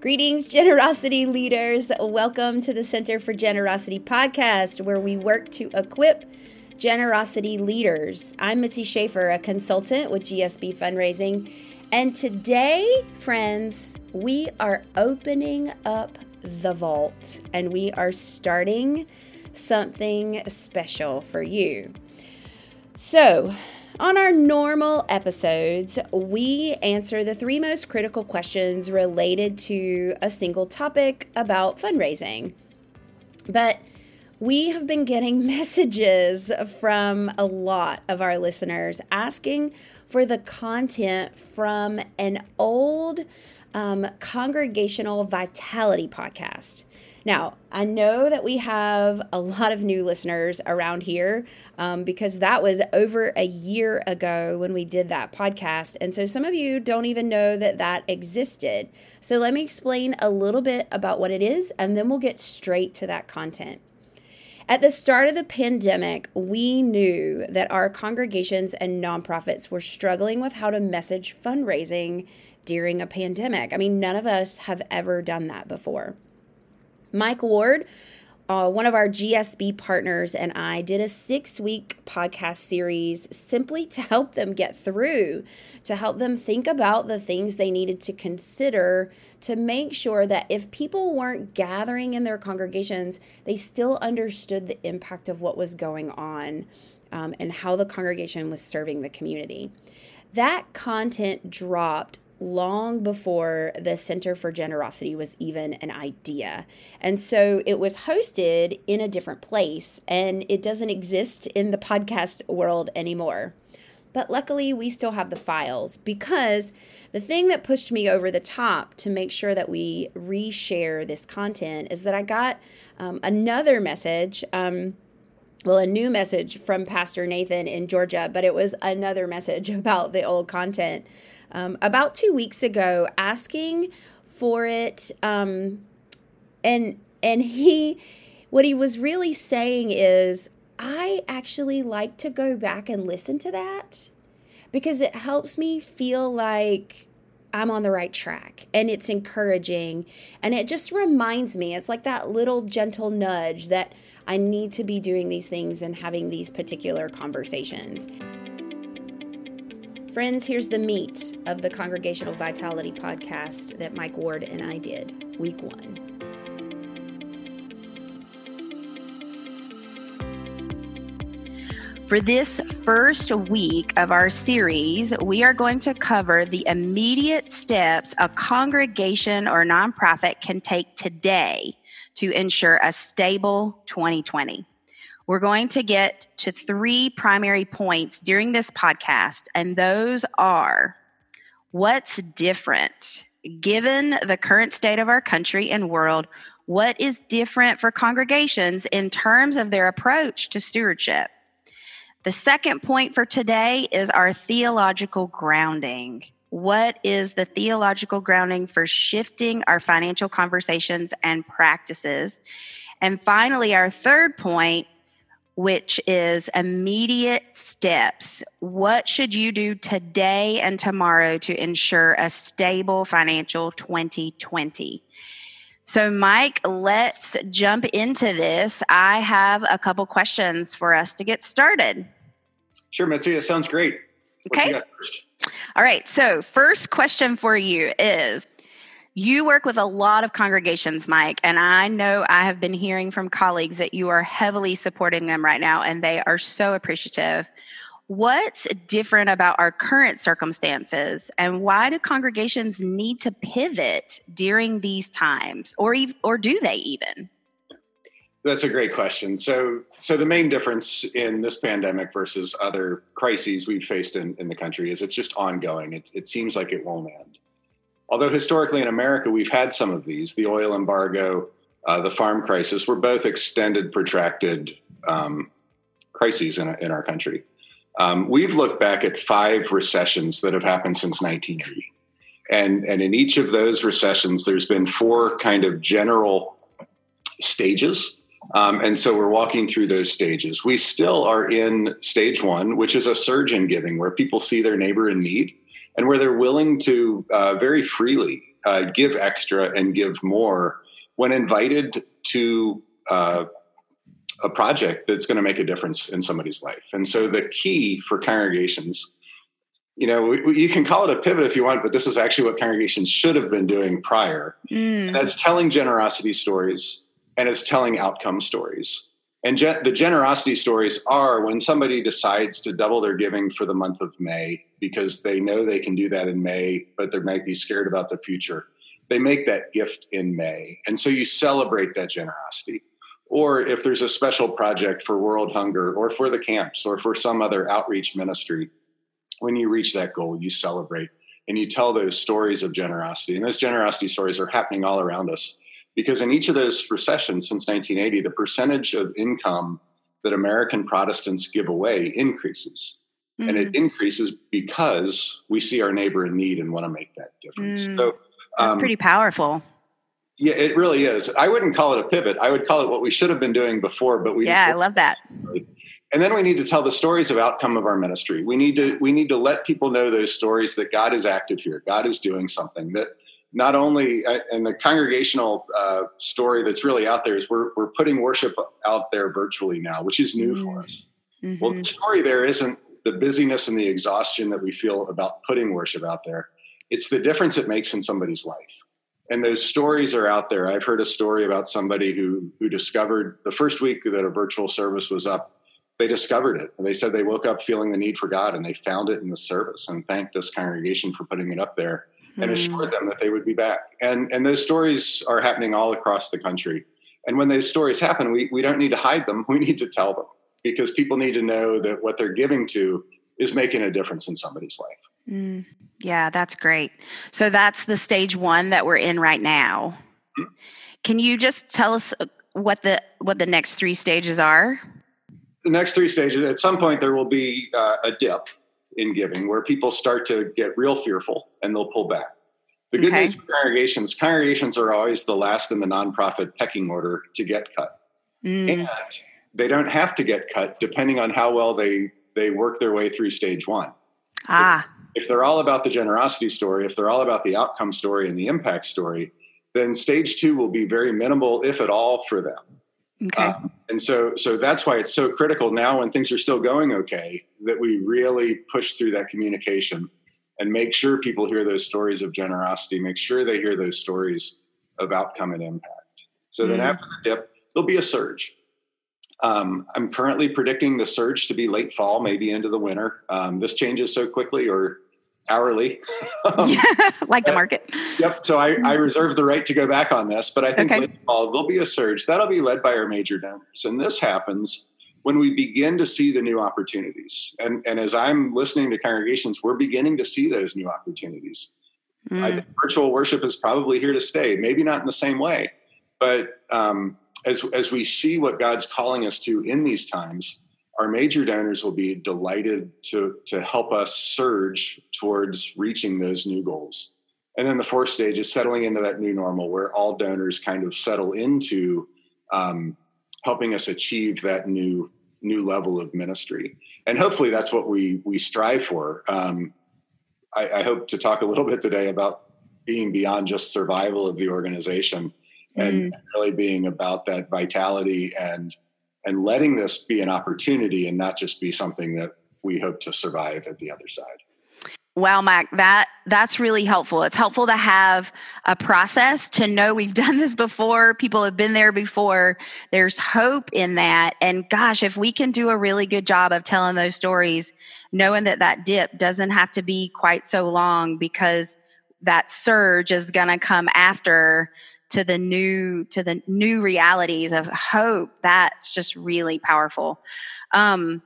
Greetings, generosity leaders. Welcome to the Center for Generosity podcast, where we work to equip generosity leaders. I'm Mitzi Schaefer, a consultant with GSB Fundraising. And today, friends, we are opening up the vault and we are starting something special for you. So, on our normal episodes, we answer the three most critical questions related to a single topic about fundraising. But we have been getting messages from a lot of our listeners asking for the content from an old um, congregational vitality podcast. Now, I know that we have a lot of new listeners around here um, because that was over a year ago when we did that podcast. And so some of you don't even know that that existed. So let me explain a little bit about what it is, and then we'll get straight to that content. At the start of the pandemic, we knew that our congregations and nonprofits were struggling with how to message fundraising during a pandemic. I mean, none of us have ever done that before. Mike Ward, uh, one of our GSB partners, and I did a six week podcast series simply to help them get through, to help them think about the things they needed to consider to make sure that if people weren't gathering in their congregations, they still understood the impact of what was going on um, and how the congregation was serving the community. That content dropped long before the Center for Generosity was even an idea. And so it was hosted in a different place and it doesn't exist in the podcast world anymore. But luckily, we still have the files because the thing that pushed me over the top to make sure that we reshare this content is that I got um, another message. Um, well, a new message from Pastor Nathan in Georgia, but it was another message about the old content um, about two weeks ago asking for it. Um, and and he, what he was really saying is, I actually like to go back and listen to that because it helps me feel like I'm on the right track and it's encouraging. And it just reminds me, it's like that little gentle nudge that I need to be doing these things and having these particular conversations. Friends, here's the meat of the Congregational Vitality podcast that Mike Ward and I did, week one. For this first week of our series, we are going to cover the immediate steps a congregation or nonprofit can take today to ensure a stable 2020. We're going to get to three primary points during this podcast, and those are what's different given the current state of our country and world. What is different for congregations in terms of their approach to stewardship? The second point for today is our theological grounding. What is the theological grounding for shifting our financial conversations and practices? And finally, our third point which is immediate steps. What should you do today and tomorrow to ensure a stable financial 2020? So, Mike, let's jump into this. I have a couple questions for us to get started. Sure, Mitzi, that sounds great. Okay. All right. So, first question for you is you work with a lot of congregations, Mike, and I know I have been hearing from colleagues that you are heavily supporting them right now, and they are so appreciative. What's different about our current circumstances, and why do congregations need to pivot during these times, or or do they even? That's a great question. So, so the main difference in this pandemic versus other crises we've faced in, in the country is it's just ongoing. It, it seems like it won't end although historically in America we've had some of these, the oil embargo, uh, the farm crisis, were both extended, protracted um, crises in, in our country. Um, we've looked back at five recessions that have happened since 1980. And, and in each of those recessions, there's been four kind of general stages. Um, and so we're walking through those stages. We still are in stage one, which is a surge in giving, where people see their neighbor in need and where they're willing to uh, very freely uh, give extra and give more when invited to uh, a project that's going to make a difference in somebody's life. And so the key for congregations, you know, we, we, you can call it a pivot if you want, but this is actually what congregations should have been doing prior. Mm. That's telling generosity stories and it's telling outcome stories. And ge- the generosity stories are when somebody decides to double their giving for the month of May because they know they can do that in May, but they might be scared about the future. They make that gift in May. And so you celebrate that generosity. Or if there's a special project for World Hunger or for the camps or for some other outreach ministry, when you reach that goal, you celebrate and you tell those stories of generosity. And those generosity stories are happening all around us because in each of those recessions since 1980, the percentage of income that American Protestants give away increases. Mm-hmm. And it mm. increases because we see our neighbor in need and want to make that difference. Mm, so that's um, pretty powerful. Yeah, it really is. I wouldn't call it a pivot. I would call it what we should have been doing before, but we Yeah, I love that. And then we need to tell the stories of outcome of our ministry. We need to we need to let people know those stories that God is active here. God is doing something that not only uh, and the congregational uh, story that's really out there is we're we're putting worship out there virtually now, which is new mm-hmm. for us. Mm-hmm. Well, the story there isn't the busyness and the exhaustion that we feel about putting worship out there. It's the difference it makes in somebody's life. And those stories are out there. I've heard a story about somebody who who discovered the first week that a virtual service was up, they discovered it. And they said they woke up feeling the need for God and they found it in the service and thanked this congregation for putting it up there and assured hmm. them that they would be back. And and those stories are happening all across the country. And when those stories happen, we, we don't need to hide them. We need to tell them because people need to know that what they're giving to is making a difference in somebody's life. Mm, yeah, that's great. So that's the stage one that we're in right now. Mm-hmm. Can you just tell us uh, what the what the next three stages are? The next three stages. At some point, there will be uh, a dip in giving where people start to get real fearful and they'll pull back. The good okay. news for congregations, congregations are always the last in the nonprofit pecking order to get cut. Mm. And they don't have to get cut depending on how well they they work their way through stage one. Ah. If, if they're all about the generosity story, if they're all about the outcome story and the impact story, then stage two will be very minimal, if at all, for them. Okay. Um, and so, so that's why it's so critical now when things are still going okay that we really push through that communication and make sure people hear those stories of generosity, make sure they hear those stories of outcome and impact. So mm then after the dip, there'll be a surge. Um, I'm currently predicting the surge to be late fall, maybe into the winter. Um, this changes so quickly, or hourly. um, like the market. Yep. So I, I, reserve the right to go back on this, but I think okay. late fall there'll be a surge that'll be led by our major donors, and this happens when we begin to see the new opportunities. And and as I'm listening to congregations, we're beginning to see those new opportunities. Mm. I think virtual worship is probably here to stay. Maybe not in the same way, but um, as as we see what God's calling us to in these times our major donors will be delighted to, to help us surge towards reaching those new goals. And then the fourth stage is settling into that new normal where all donors kind of settle into um, helping us achieve that new new level of ministry. And hopefully that's what we we strive for. Um, I, I, hope to talk a little bit today about being beyond just survival of the organization and mm. really being about that vitality and and letting this be an opportunity and not just be something that we hope to survive at the other side. Wow, Mac, that that's really helpful. It's helpful to have a process to know we've done this before, people have been there before. There's hope in that. And gosh, if we can do a really good job of telling those stories, knowing that that dip doesn't have to be quite so long because that surge is going to come after to the new to the new realities of hope that's just really powerful um,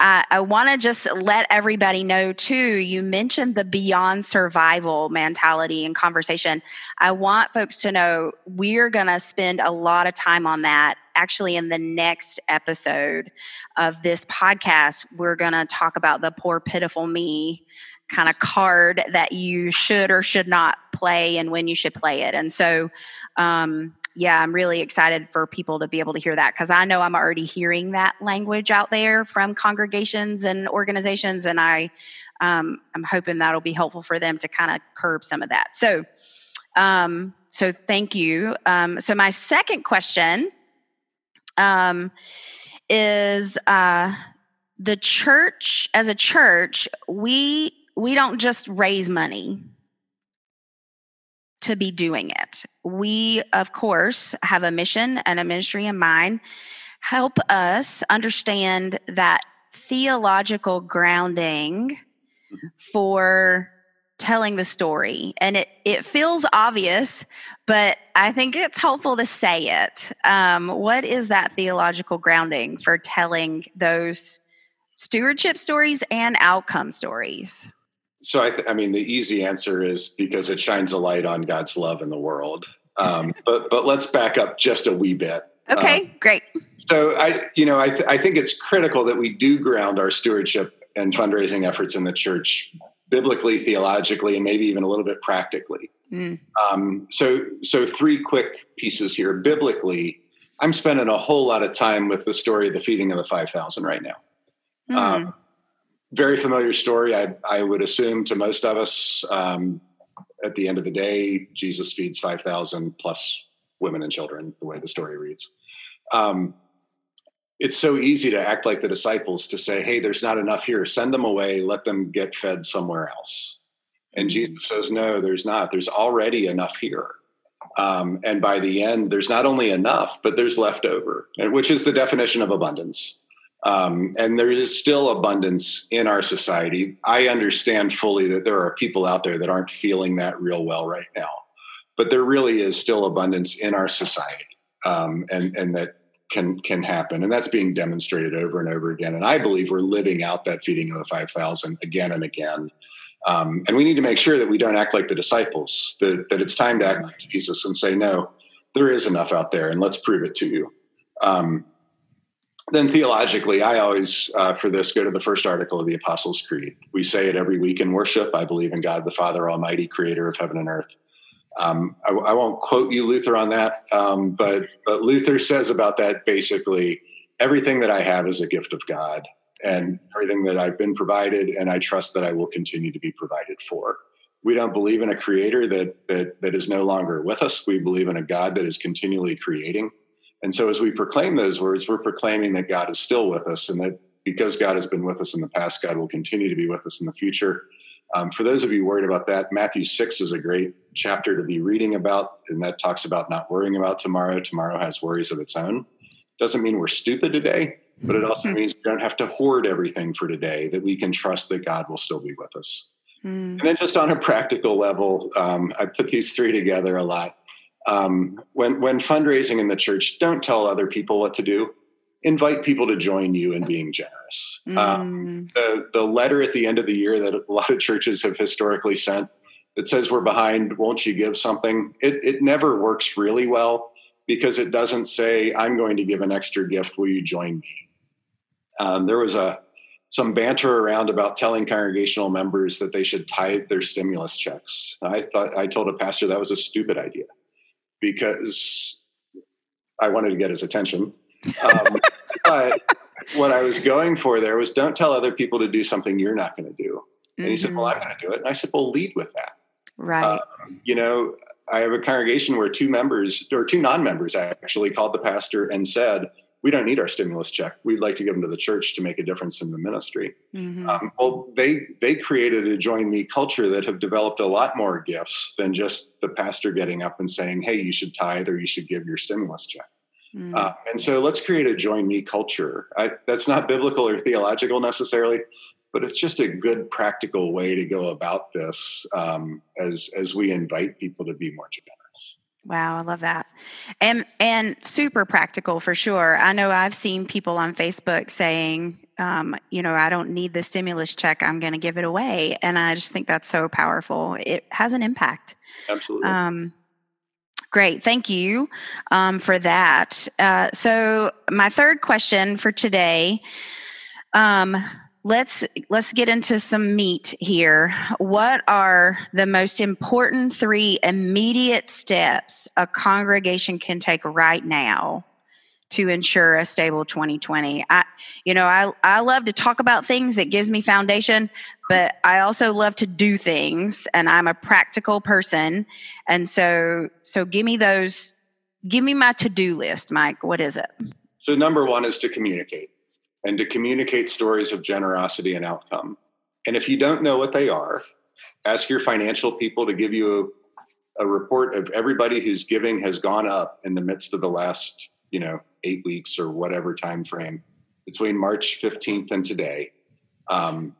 I, I want to just let everybody know too. You mentioned the beyond survival mentality and conversation. I want folks to know we're going to spend a lot of time on that. Actually, in the next episode of this podcast, we're going to talk about the poor, pitiful me kind of card that you should or should not play and when you should play it. And so, um, yeah, I'm really excited for people to be able to hear that because I know I'm already hearing that language out there from congregations and organizations, and I um, I'm hoping that'll be helpful for them to kind of curb some of that. So. Um, so thank you. Um, so my second question um, is uh, the church as a church we we don't just raise money to be doing it. We, of course, have a mission and a ministry in mind. Help us understand that theological grounding for telling the story. And it, it feels obvious, but I think it's helpful to say it. Um, what is that theological grounding for telling those stewardship stories and outcome stories? So, I, th- I mean, the easy answer is because it shines a light on God's love in the world. Um, but but let's back up just a wee bit. Okay, um, great. So I, you know, I, th- I think it's critical that we do ground our stewardship and fundraising efforts in the church biblically, theologically, and maybe even a little bit practically. Mm. Um, so, so three quick pieces here. Biblically, I'm spending a whole lot of time with the story of the feeding of the 5,000 right now. Mm. Very familiar story, I, I, would assume to most of us. Um, at the end of the day, Jesus feeds 5,000 plus women and children, the way the story reads. Um, it's so easy to act like the disciples to say, hey, there's not enough here. Send them away. Let them get fed somewhere else. And. Jesus says, no, there's not. There's already enough here. Um, and by the end, there's not only enough, but there's leftover, which is the definition of abundance. Um, and there is still abundance in our society. I understand fully that there are people out there that aren't feeling that real well right now, but there really is still abundance in our society, um, and and that can can happen, and that's being demonstrated over and over again. And I believe we're living out that feeding of the five thousand again and again. Um, and we need to make sure that we don't act like the disciples. That that it's time to act like Jesus and say, no, there is enough out there, and let's prove it to you. Um, then theologically, I always, uh, for this, go to the first article of the Apostles' Creed. We say it every week in worship. I believe in God the Father Almighty, creator of heaven and earth. Um, I, I, won't quote you, Luther, on that, um, but, but Luther says about that basically everything that I have is a gift of God, and everything that I've been provided, and I trust that I will continue to be provided for. We don't believe in a creator that, that, that is no longer with us. We believe in a God that is continually creating and so as we proclaim those words, we're proclaiming that God is still with us and that because God has been with us in the past, God will continue to be with us in the future. Um, for those of you worried about that, Matthew 6 is a great chapter to be reading about, and that talks about not worrying about tomorrow. Tomorrow has worries of its own. Doesn't mean we're stupid today, but it also hmm. means we don't have to hoard everything for today, that we can trust that God will still be with us. Mm. And then, just on a practical level, um, I put these three together a lot um, when when fundraising in the church, don't tell other people what to do. Invite people to join you in being generous. Mm. Um, the, the letter at the end of the year that a lot of churches have historically sent that says we're behind, won't you give something? It, it never works really well because it doesn't say, I'm going to give an extra gift. Will you join me? Um, there was a some banter around about telling congregational members that they should tithe their stimulus checks. I thought I told a pastor that was a stupid idea because I wanted to get his attention. Um, but what I was going for there was don't tell other people to do something you're not going to do. And mm-hmm. he said, Well, I'm going to do it. And I said, Well, lead with that. Right. Um, you know, I have a congregation where two members or two non members actually called the pastor and said, we don't need our stimulus check. We'd like to give them to the church to make a difference in the ministry. Mm-hmm. Um, well, they they created a join me culture that have developed a lot more gifts than just the pastor getting up and saying, "Hey, you should tithe or you should give your stimulus check." Mm-hmm. Uh, and so let's create a join me culture. I, that's not biblical or theological necessarily, but it's just a good practical way to go about this um, as as we invite people to be more generous. Wow, I love that. And and super practical for sure. I know I've seen people on Facebook saying, um, you know, I don't need the stimulus check, I'm going to give it away. And I just think that's so powerful. It has an impact. Absolutely. Um, great. Thank you um, for that. Uh, so, my third question for today um, let's let's get into some meat here what are the most important three immediate steps a congregation can take right now to ensure a stable 2020 i you know i i love to talk about things that gives me foundation but I also love to do things and I'm a practical person. And so so give me those give me my to-do list, Mike. What is it? So number 1 is to communicate and to communicate stories of generosity and outcome. And if you don't know what they are, ask your financial people to give you a, a report of everybody whose giving has gone up in the midst of the last, you know, 8 weeks or whatever time frame between March 15th and today. Um,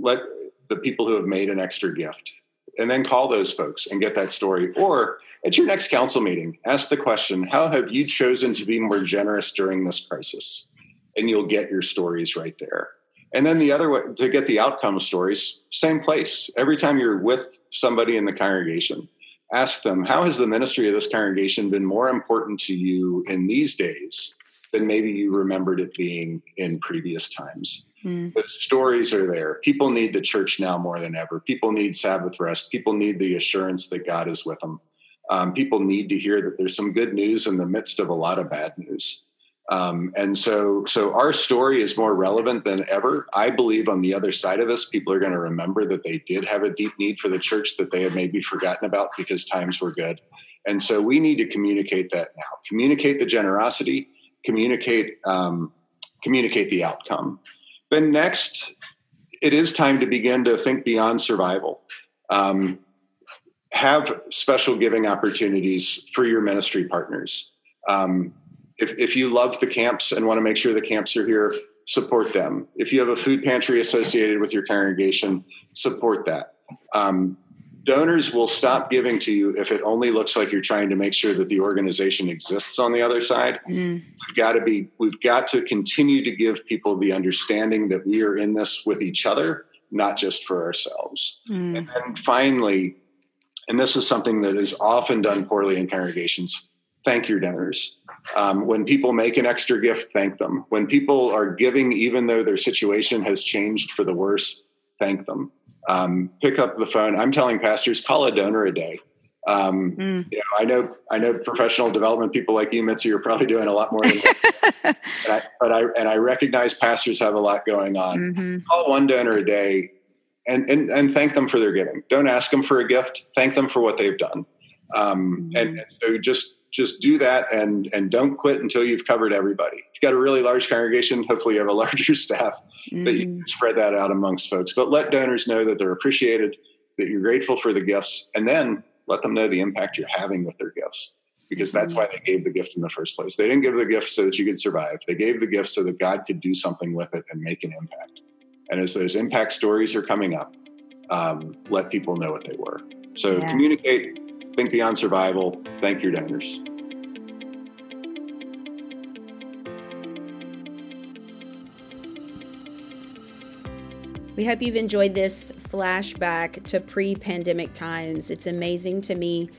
let the people who have made an extra gift and then call those folks and get that story or at your next council meeting ask the question how have you chosen to be more generous during this crisis and you'll get your stories right there and then the other way to get the outcome stories same place every time you're with somebody in the congregation ask them how has the ministry of this congregation been more important to you in these days than maybe you remembered it being in previous times Mm. The stories are there. People need the church now more than ever. People need Sabbath rest. People need the assurance that God is with them. Um, people need to hear that there's some good news in the midst of a lot of bad news. Um, and so, so our story is more relevant than ever. I believe on the other side of this, people are going to remember that they did have a deep need for the church that they had maybe forgotten about because times were good. And so we need to communicate that now. Communicate the generosity. Communicate um, communicate the outcome. Then next, it is time to begin to think beyond survival. Um, have special giving opportunities for your ministry partners. Um, if, if you love the camps and want to make sure the camps are here, support them. If you have a food pantry associated with your congregation, support that. Um, donors will stop giving to you if it only looks like you're trying to make sure that the organization exists on the other side mm. we've got to be we've got to continue to give people the understanding that we are in this with each other not just for ourselves mm. and then finally and this is something that is often done poorly in congregations thank your donors um, when people make an extra gift thank them when people are giving even though their situation has changed for the worse thank them um, pick up the phone. I'm telling pastors, call a donor a day. Um, mm. you know, I know, I know professional development people like you, Mitzi, are probably doing a lot more than I, but I, and I recognize pastors have a lot going on. Mm-hmm. Call one donor a day and, and, and thank them for their giving. Don't ask them for a gift. Thank them for what they've done. Um, mm-hmm. and, and so just, just do that and and don't quit until you've covered everybody. If you've got a really large congregation, hopefully you have a larger staff mm-hmm. that you can spread that out amongst folks. But let donors know that they're appreciated, that you're grateful for the gifts, and then let them know the impact you're having with their gifts. Because that's mm-hmm. why they gave the gift in the first place. They didn't give the gift so that you could survive. They gave the gift so that God could do something with it and make an impact. And as those impact stories are coming up, um, let people know what they were. So yeah. communicate Think beyond survival. Thank your donors. We hope you've enjoyed this flashback to pre pandemic times. It's amazing to me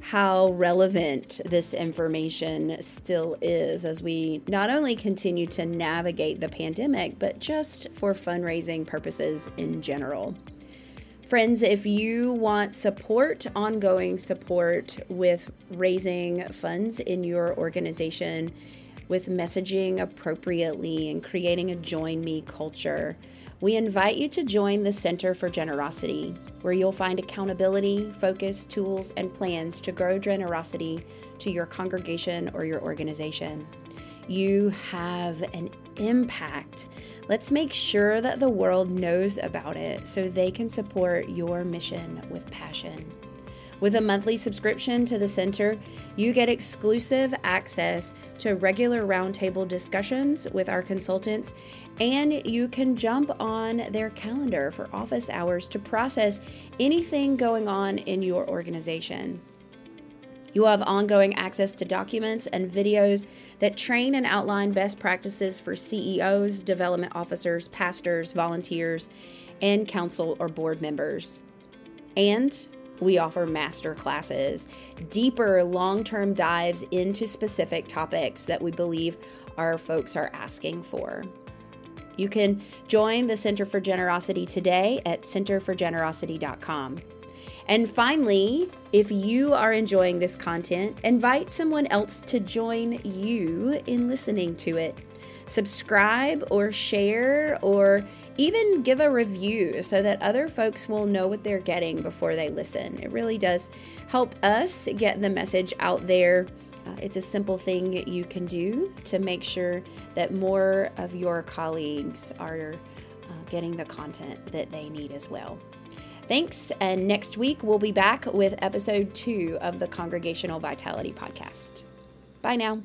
how relevant this information still is as we not only continue to navigate the pandemic, but just for fundraising purposes in general. Friends, if you want support, ongoing support with raising funds in your organization, with messaging appropriately and creating a join me culture, we invite you to join the Center for Generosity, where you'll find accountability, focus, tools, and plans to grow generosity to your congregation or your organization. You have an impact Let's make sure that the world knows about it so they can support your mission with passion. With a monthly subscription to the center, you get exclusive access to regular roundtable discussions with our consultants, and you can jump on their calendar for office hours to process anything going on in your organization. You will have ongoing access to documents and videos that train and outline best practices for CEOs, development officers, pastors, volunteers, and council or board members. And we offer master classes, deeper long term dives into specific topics that we believe our folks are asking for. You can join the Center for Generosity today at centerforgenerosity.com. And finally, if you are enjoying this content, invite someone else to join you in listening to it. subscribe or share or even give a review so that other folks will know what they're getting before they listen. It really does help us get the message out there. Uh, it's a simple thing you can do to make sure that more of your colleagues are uh, getting the content that they need as well. Thanks. And next week, we'll be back with episode two of the Congregational Vitality Podcast. Bye now.